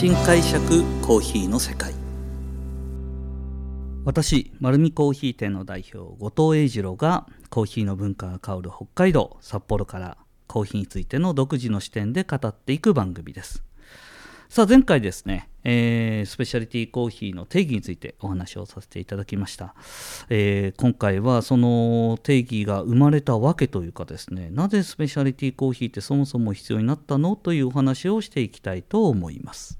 新解釈コーヒーの世界。私丸るコーヒー店の代表後藤英二郎がコーヒーの文化が香る北海道札幌からコーヒーについての独自の視点で語っていく番組です。さあ前回ですね、えー、スペシャリティコーヒーの定義についてお話をさせていただきました、えー、今回はその定義が生まれたわけというかですねなぜスペシャリティコーヒーってそもそも必要になったのというお話をしていきたいと思います。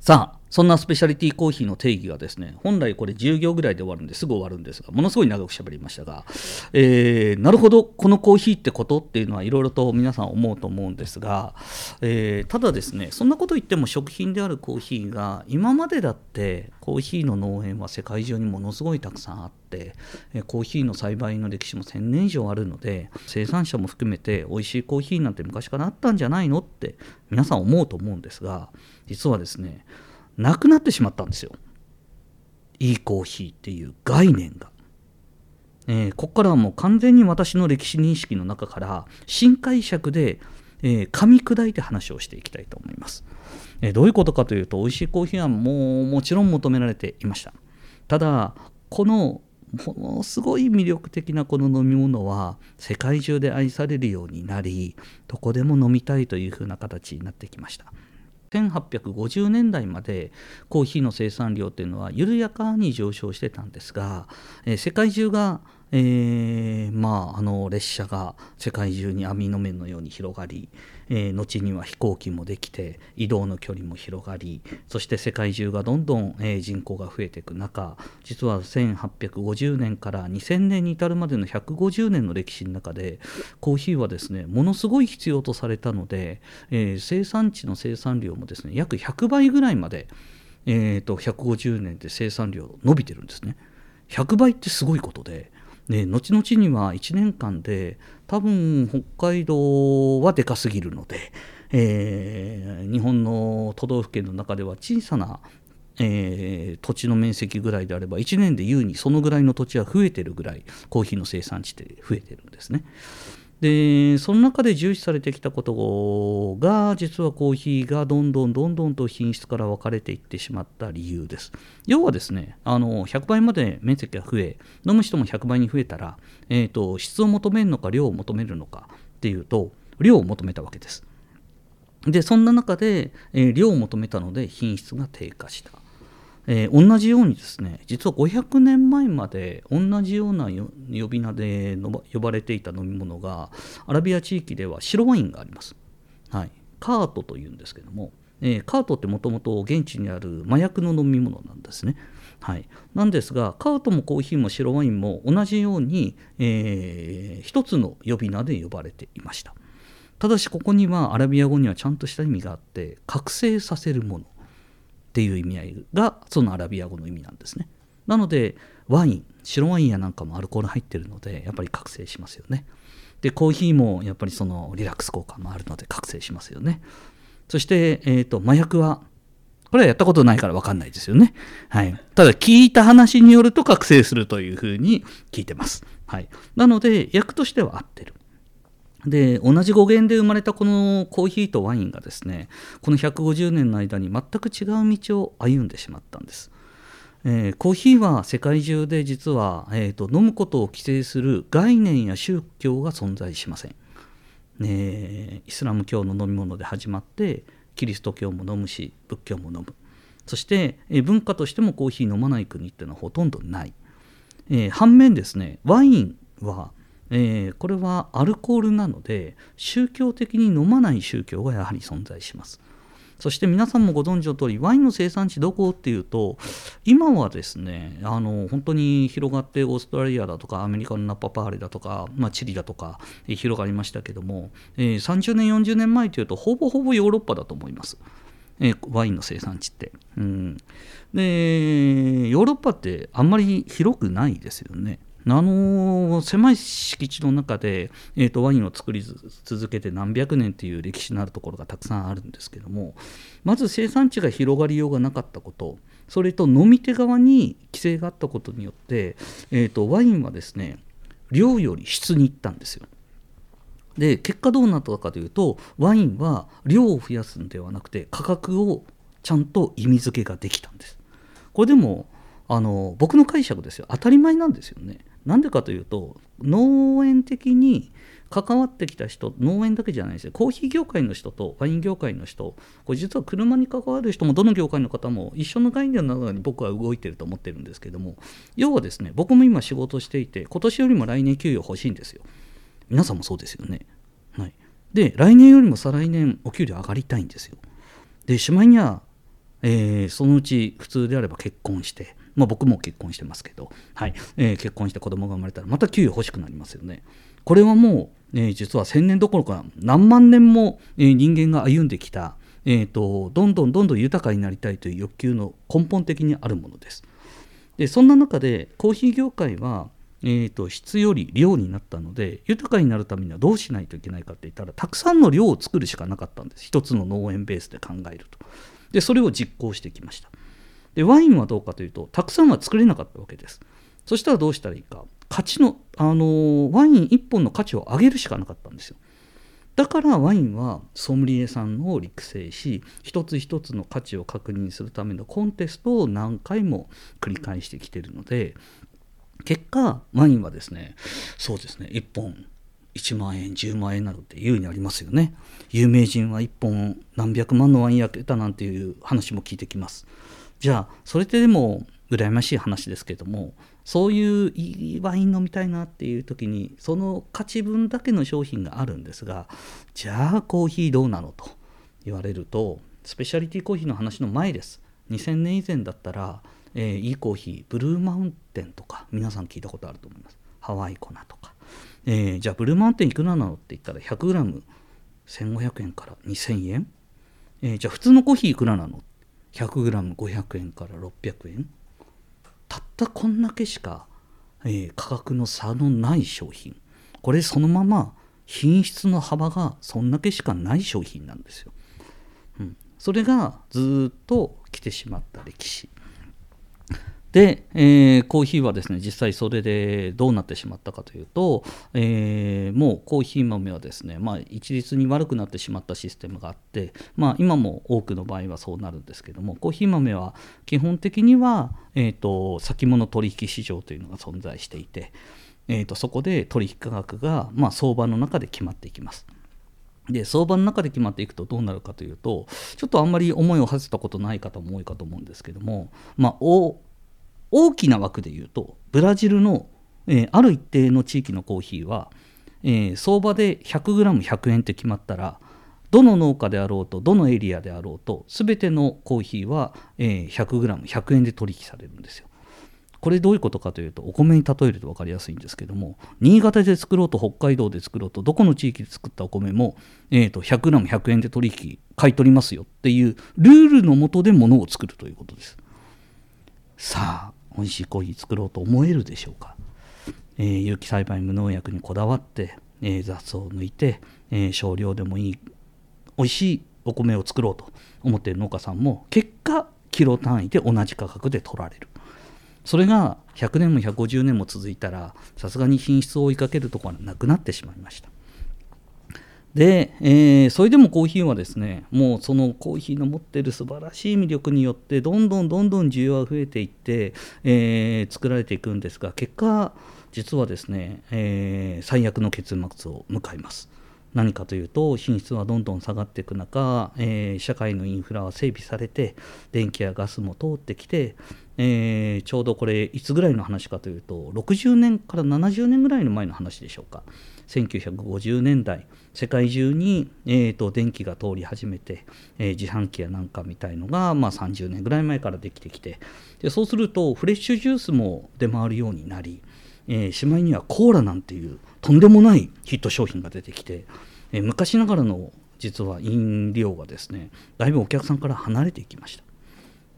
さあそんなスペシャリティコーヒーの定義がですね、本来これ10行ぐらいで終わるんですぐ終わるんですが、ものすごい長く喋りましたが、えー、なるほど、このコーヒーってことっていうのはいろいろと皆さん思うと思うんですが、えー、ただですね、そんなこと言っても食品であるコーヒーが、今までだってコーヒーの農園は世界中にものすごいたくさんあって、コーヒーの栽培の歴史も1000年以上あるので、生産者も含めて美味しいコーヒーなんて昔からあったんじゃないのって皆さん思うと思うんですが、実はですね、なくなってしまったんですよ。いいコーヒーっていう概念が。えー、ここからはもう完全に私の歴史認識の中から新解釈で、えー、噛み砕いて話をしていきたいと思います、えー、どういうことかというと美味しいコーヒーはもうもちろん求められていましたただこのものすごい魅力的なこの飲み物は世界中で愛されるようになりどこでも飲みたいというふうな形になってきました1850年代までコーヒーの生産量というのは緩やかに上昇してたんですが、えー、世界中がえー、まあ、あの列車が世界中に網の目のように広がり、えー、後には飛行機もできて移動の距離も広がりそして世界中がどんどん、えー、人口が増えていく中実は1850年から2000年に至るまでの150年の歴史の中でコーヒーはですねものすごい必要とされたので、え生産地の生産量もですね約100倍ぐらいまで、えーと150年で生産量伸びてるんですね。100倍ってすごいことで。で後々には1年間で多分北海道はでかすぎるので、えー、日本の都道府県の中では小さな、えー、土地の面積ぐらいであれば1年で優にそのぐらいの土地は増えてるぐらいコーヒーの生産地って増えてるんですね。でその中で重視されてきたことが実はコーヒーがどんどんどんどんと品質から分かれていってしまった理由です。要はですねあの100倍まで面積が増え飲む人も100倍に増えたら、えーと、質を求めるのか量を求めるのかっていうと量を求めたわけです。でそんな中で、えー、量を求めたので品質が低下した。えー、同じようにですね実は500年前まで同じような呼び名で呼ばれていた飲み物がアラビア地域では白ワインがあります、はい、カートというんですけども、えー、カートってもともと現地にある麻薬の飲み物なんですね。はい、なんですがカートもコーヒーも白ワインも同じように、えー、一つの呼び名で呼ばれていました。ただしここにはアラビア語にはちゃんとした意味があって覚醒させるもの。っていう意味合いがそのアラビア語の意味なんですね。なのでワイン白ワインやなんかもアルコール入ってるのでやっぱり覚醒しますよね。でコーヒーもやっぱりそのリラックス効果もあるので覚醒しますよね。そして、えーと、麻薬はこれはやったことないから分かんないですよね。はい。ただ聞いた話によると覚醒するというふうに聞いてます。はい。なので役としては合ってる。で同じ語源で生まれたこのコーヒーとワインがですねこの150年の間に全く違う道を歩んでしまったんです。えー、コーヒーは世界中で実は、えーと、飲むことを規制する概念や宗教が存在しません、えー、イスラム教の飲み物で始まってキリスト教も飲むし仏教も飲む。そして、えー、文化としてもコーヒー飲まない国っていうのはほとんどない、えー、反面ですねワインはえー、これはアルコールなので宗教的に飲まない宗教がやはり存在します。そして皆さんもご存知の通りワインの生産地どこっていうと今はですねあの本当に広がってオーストラリアだとかアメリカのナッパパーレだとか、まあ、チリだとか、えー、広がりましたけども、えー、30年40年前というとほぼほぼヨーロッパだと思います。えワインの生産地って、うん、でヨーロッパってあんまり広くないですよね。あの狭い敷地の中で、えーと、ワインを作り続けて何百年という歴史のあるところがたくさんあるんですけどもまず生産地が広がりようがなかったことそれと飲み手側に規制があったことによって、えーと、ワインはですね量より質に行ったんですよ。で結果どうなったかというとワインは量を増やすんではなくて価格をちゃんと意味付けができたんです。これでもあの僕の解釈ですよ。当たり前なんですよね。なんでかというと農園的に関わってきた人農園だけじゃないですよ。コーヒー業界の人とワイン業界の人これ実は車に関わる人もどの業界の方も一緒の概念の中に僕は動いてると思ってるんですけども要はですね僕も今仕事していて今年よりも来年給与欲しいんですよ。皆さんもそうですよね。はい。で来年よりも再来年お給料上がりたいんですよ。でしまいには、えー、そのうち普通であれば結婚してまあ、僕も結婚してますけど、はいえー、結婚して子供が生まれたらまた給与欲しくなりますよね。これはもう、えー、実は1000年どころか何万年も、えー、人間が歩んできた、えーと、どんどんどんどん豊かになりたいという欲求の根本的にあるものです。でそんな中でコーヒー業界は、えーと、質より量になったので豊かになるためにはどうしないといけないかって言ったらたくさんの量を作るしかなかったんです一つの農園ベースで考えると。でそれを実行してきました。でワインはどうかというとたくさんは作れなかったわけです。そしたらどうしたらいいか。価値の、あのワイン1本の価値を上げるしかなかったんですよ。だからワインはソムリエさんを育成し一つ一つの価値を確認するためのコンテストを何回も繰り返してきているので結果ワインはですねそうですね1本1万円10万円などって優にありますよね。有名人は1本何百万のワイン焼けたなんていう話も聞いてきます。じゃあそれってでも羨ましい話ですけどもそういういいワイン飲みたいなっていう時にその価値分だけの商品があるんですがじゃあコーヒーどうなのと言われるとスペシャリティコーヒーの話の前です。2000年以前だったら、えー、いいコーヒーブルーマウンテンとか皆さん聞いたことあると思います。ハワイ粉とか、えー、じゃあブルーマウンテンいくらなのって言ったら 100g1500 円から2000円、えー、じゃあ普通のコーヒーいくらなの 100g500 円から600円たったこんだけしか、えー、価格の差のない商品。これそのまま品質の幅がそんだけしかない商品なんですよ。うん、それがずっと来てしまった歴史。で、えー、コーヒーはですね実際それでどうなってしまったかというと、えー、もうコーヒー豆はですね、まあ、一律に悪くなってしまったシステムがあって、まあ、今も多くの場合はそうなるんですけどもコーヒー豆は基本的には、えーと、先物取引市場というのが存在していて、えーと、そこで取引価格が、まあ、相場の中で決まっていきます。で相場の中で決まっていくとどうなるかというとちょっとあんまり思いを馳せたことない方も多いかと思うんですけども、まあ、大きな枠で言うとブラジルの、えー、ある一定の地域のコーヒーは、えー、相場で 100g100 円って決まったらどの農家であろうとどのエリアであろうと全てのコーヒーは、えー、100g100 円で取引されるんですよ。これどういうことかというとお米に例えると分かりやすいんですけども新潟で作ろうと北海道で作ろうとどこの地域で作ったお米も、えーと、100g100 円で取引買い取りますよっていうルールのもとで物を作るということです。さあ美味しいコーヒー作ろうと思えるでしょうか、えー、有機栽培無農薬にこだわって、えー、雑草を抜いて、えー、少量でもいい美味しいお米を作ろうと思っている農家さんも結果キロ単位で同じ価格で取られる。それが100年も150年も続いたらさすがに品質を追いかけるところはなくなってしまいました。で、えー、それでもコーヒーはですねもうそのコーヒーの持ってる素晴らしい魅力によってどんどんどんどん需要が増えていって、えー、作られていくんですが結果実はですね、えー、最悪の結末を迎えます。何かというと品質はどんどん下がっていく中、えー、社会のインフラは整備されて電気やガスも通ってきて、えー、ちょうどこれいつぐらいの話かというと60年から70年ぐらいの前の話でしょうか。1950年代世界中に、えーと、電気が通り始めて、えー、自販機やなんかみたいのが、まあ、30年ぐらい前からできてきて。でそうするとフレッシュジュースも出回るようになり、えー、しまいにはコーラなんていうとんでもないヒット商品が出てきて、えー、昔ながらの実は飲料がですねだいぶお客さんから離れていきました。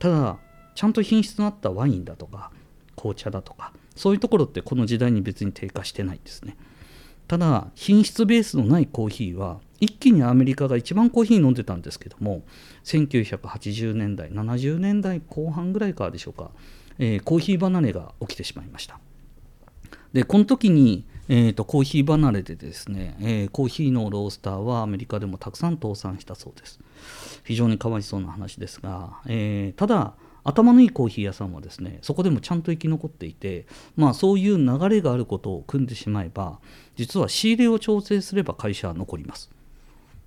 ただちゃんと品質のあったワインだとか紅茶だとかそういうところってこの時代に別に低下してないんですね。ただ品質ベースのないコーヒーは一気にアメリカが一番コーヒー飲んでたんですけども1980年代70年代後半ぐらいからでしょうか、えー、コーヒー離れが起きてしまいましたでこの時に、えーと、コーヒー離れでですね、えー、コーヒーのロースターはアメリカでもたくさん倒産したそうです非常にかわいそうな話ですが、えー、ただ頭のいいコーヒー屋さんはですねそこでもちゃんと生き残っていて、まあ、そういう流れがあることを組んでしまえば実は仕入れを調整すれば会社は残ります。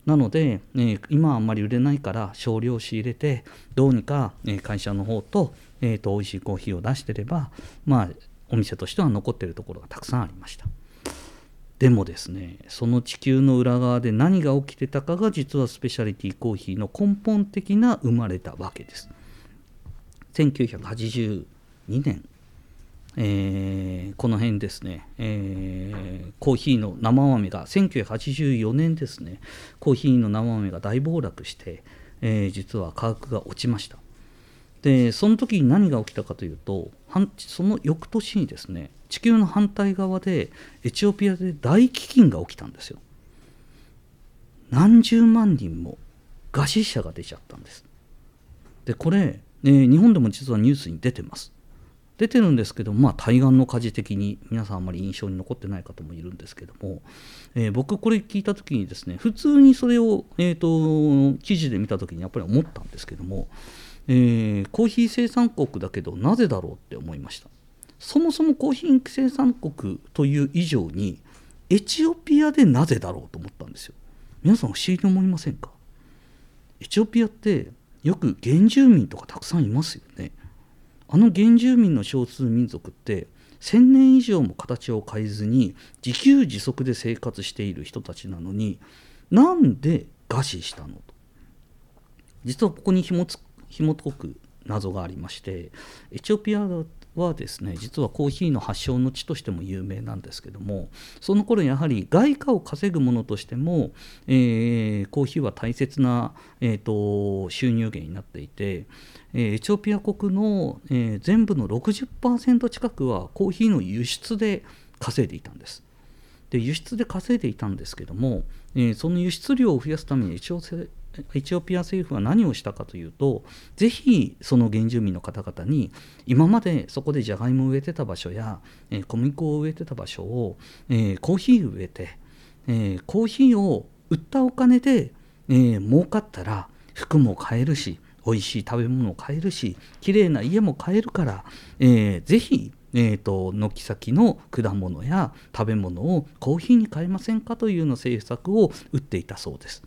なので、え今はあんまり売れないから少量仕入れてどうにか、え会社の方と,、えーと、美味しいコーヒーを出してれば、まあ、お店としては残ってるところがたくさんありました。でもですねその地球の裏側で何が起きてたかが実はスペシャリティコーヒーの根本的な生まれたわけです。1982年えー、この辺ですね、えー、コーヒーの生豆が1984年ですね。コーヒーの生豆が大暴落して、えー、実は価格が落ちました。でその時に何が起きたかというとその翌年にですね地球の反対側でエチオピアで大飢饉が起きたんですよ。何十万人も餓死者が出ちゃったんです。でこれ、えー、日本でも実はニュースに出てます。出てるんですけど、まあ、対岸の火事的に皆さんあまり印象に残ってない方もいるんですけども、えー、僕これ聞いた時にですね普通にそれを、えーと、記事で見た時にやっぱり思ったんですけども、えー、コーヒー生産国だけどなぜだろうって思いました。そもそもコーヒー生産国という以上にエチオピアでなぜだろうと思ったんですよ。皆さん不思議に思いませんか？エチオピアってよく原住民とかたくさんいますよね。あの原住民の少数民族って1000年以上も形を変えずに自給自足で生活している人たちなのになんで餓死したのと。実はここに紐つ紐解く謎がありましてエチオピアはですね実はコーヒーの発祥の地としても有名なんですけどもその頃やはり外貨を稼ぐものとしても、えー、コーヒーは大切な、えーと、収入源になっていて、えー、エチオピア国の、えー、全部の60%近くはコーヒーの輸出で稼いでいたんです。で輸出で稼いでいたんですけども、えその輸出量を増やすためにエチオエチオピア政府は何をしたかというとぜひその原住民の方々に今までそこでじゃがいもを植えてた場所や、えー、小麦粉を植えてた場所を、えー、コーヒー植えて、えー、コーヒーを売ったお金で、えー、儲かったら服も買えるし美味しい食べ物を買えるし綺麗な家も買えるから、えー、ぜひえーと、軒先の果物や食べ物をコーヒーに変えませんかというような政策を打っていたそうです。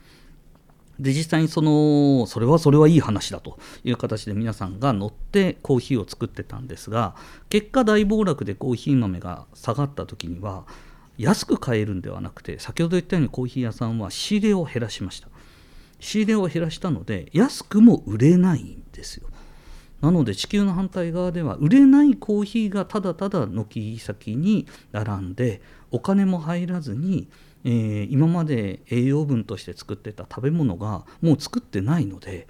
で実際にそのそれはそれはいい話だという形で皆さんが乗ってコーヒーを作ってたんですが結果大暴落でコーヒー豆が下がった時には安く買えるんではなくて先ほど言ったようにコーヒー屋さんは仕入れを減らしました。仕入れを減らしたので安くも売れないんですよ。なので地球の反対側では売れないコーヒーがただただ軒先に並んでお金も入らずにえー、今まで栄養分として作ってた食べ物がもう作ってないので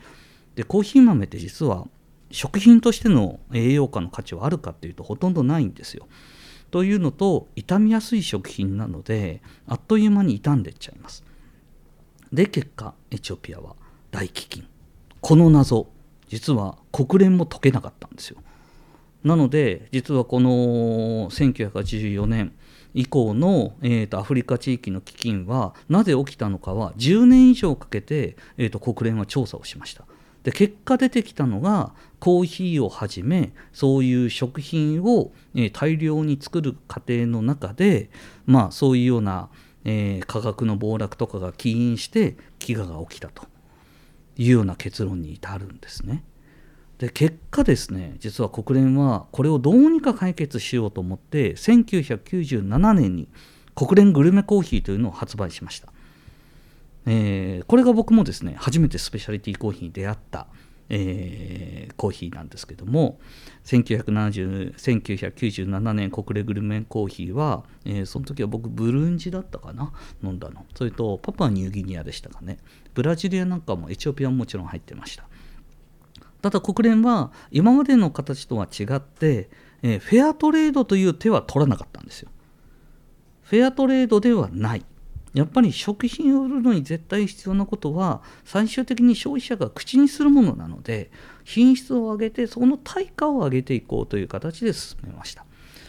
でコーヒー豆って実は食品としての栄養価の価値はあるかっていうとほとんどないんですよ。というのと傷みやすい食品なのであっという間に傷んでっちゃいます。で結果エチオピアは大飢饉この謎実は国連も解けなかったんですよ。なので実はこの1984年以降の、えーと、アフリカ地域の飢饉はなぜ起きたのかは10年以上かけて、えーと、国連は調査をしました。で結果出てきたのがコーヒーをはじめそういう食品を、えー、大量に作る過程の中で、まあ、そういうような、えー、価格の暴落とかが起因して飢餓が起きたというような結論に至るんですね。で結果ですね実は国連はこれをどうにか解決しようと思って1997年に国連グルメコーヒーというのを発売しました、えー、これが僕もですね初めてスペシャリティコーヒーに出会った、えー、コーヒーなんですけども1997年国連グルメコーヒーは、えー、その時は僕ブルンジだったかな飲んだの。それとパパニューギニアでしたかね。ブラジリアなんかもエチオピアももちろん入ってました。ただ国連は今までの形とは違って、えー、フェアトレードという手は取らなかったんですよ。フェアトレードではない。やっぱり食品を売るのに絶対必要なことは最終的に消費者が口にするものなので品質を上げてその対価を上げていこうという形で進めました。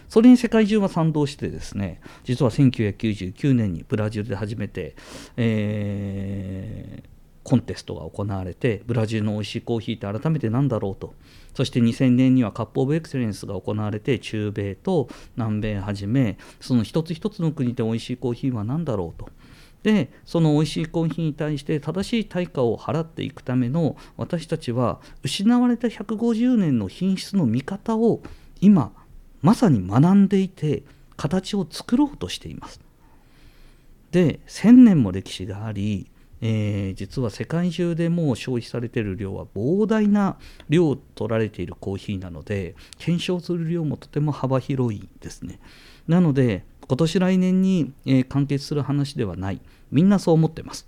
それに世界中は賛同してですね実は1999年にブラジルで初めて、えー、コンテストが行われてブラジルの美味しいコーヒーって改めて何だろうとそして2000年にはカップ・オブ・エクセレンスが行われて中米と南米はじめその一つ一つの国で美味しいコーヒーは何だろうとでその美味しいコーヒーに対して正しい対価を払っていくための私たちは失われた150年の品質の見方を今まさに学んでいて形を作ろうとしています。で1000年も歴史がありえー、実は世界中でもう消費されている量は膨大な量を取られているコーヒーなので検証する量もとても幅広いですね。なので今年来年に、えー、完結する話ではない。みんなそう思ってます。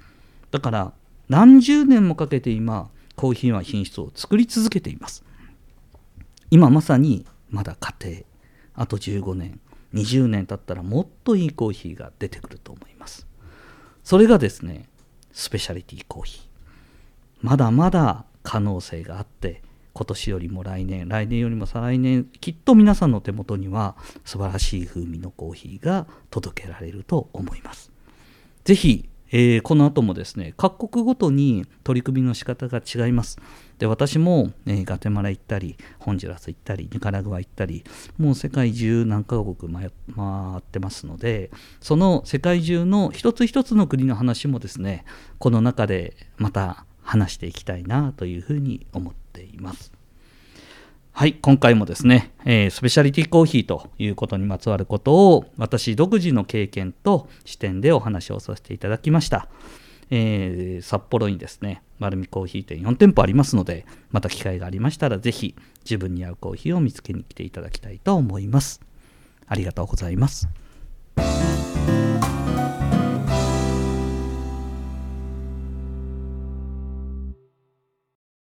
だから何十年もかけて今コーヒーは品質を作り続けています。今まさにまだ家庭。あと15年。20年経ったらもっといいコーヒーが出てくると思います。それがですねスペシャリティコーヒー。まだまだ可能性があって今年よりも来年来年よりも再来年きっと皆さんの手元には素晴らしい風味のコーヒーが届けられると思います。是非えー、この後もですね各国ごとに取り組みの仕方が違います。で私も、えー、ガテマラ行ったりホンジュラス行ったりニカラグア行ったりもう世界中何カ国回ってますのでその世界中の一つ一つの国の話もですねこの中でまた話していきたいなというふうに思っています。はい、今回もですね、えー、スペシャリティコーヒーということにまつわることを私独自の経験と視点でお話をさせていただきました。えー、札幌にですね、丸見コーヒー店4店舗ありますので、また機会がありましたらぜひ自分に合うコーヒーを見つけに来ていただきたいと思います。ありがとうございます。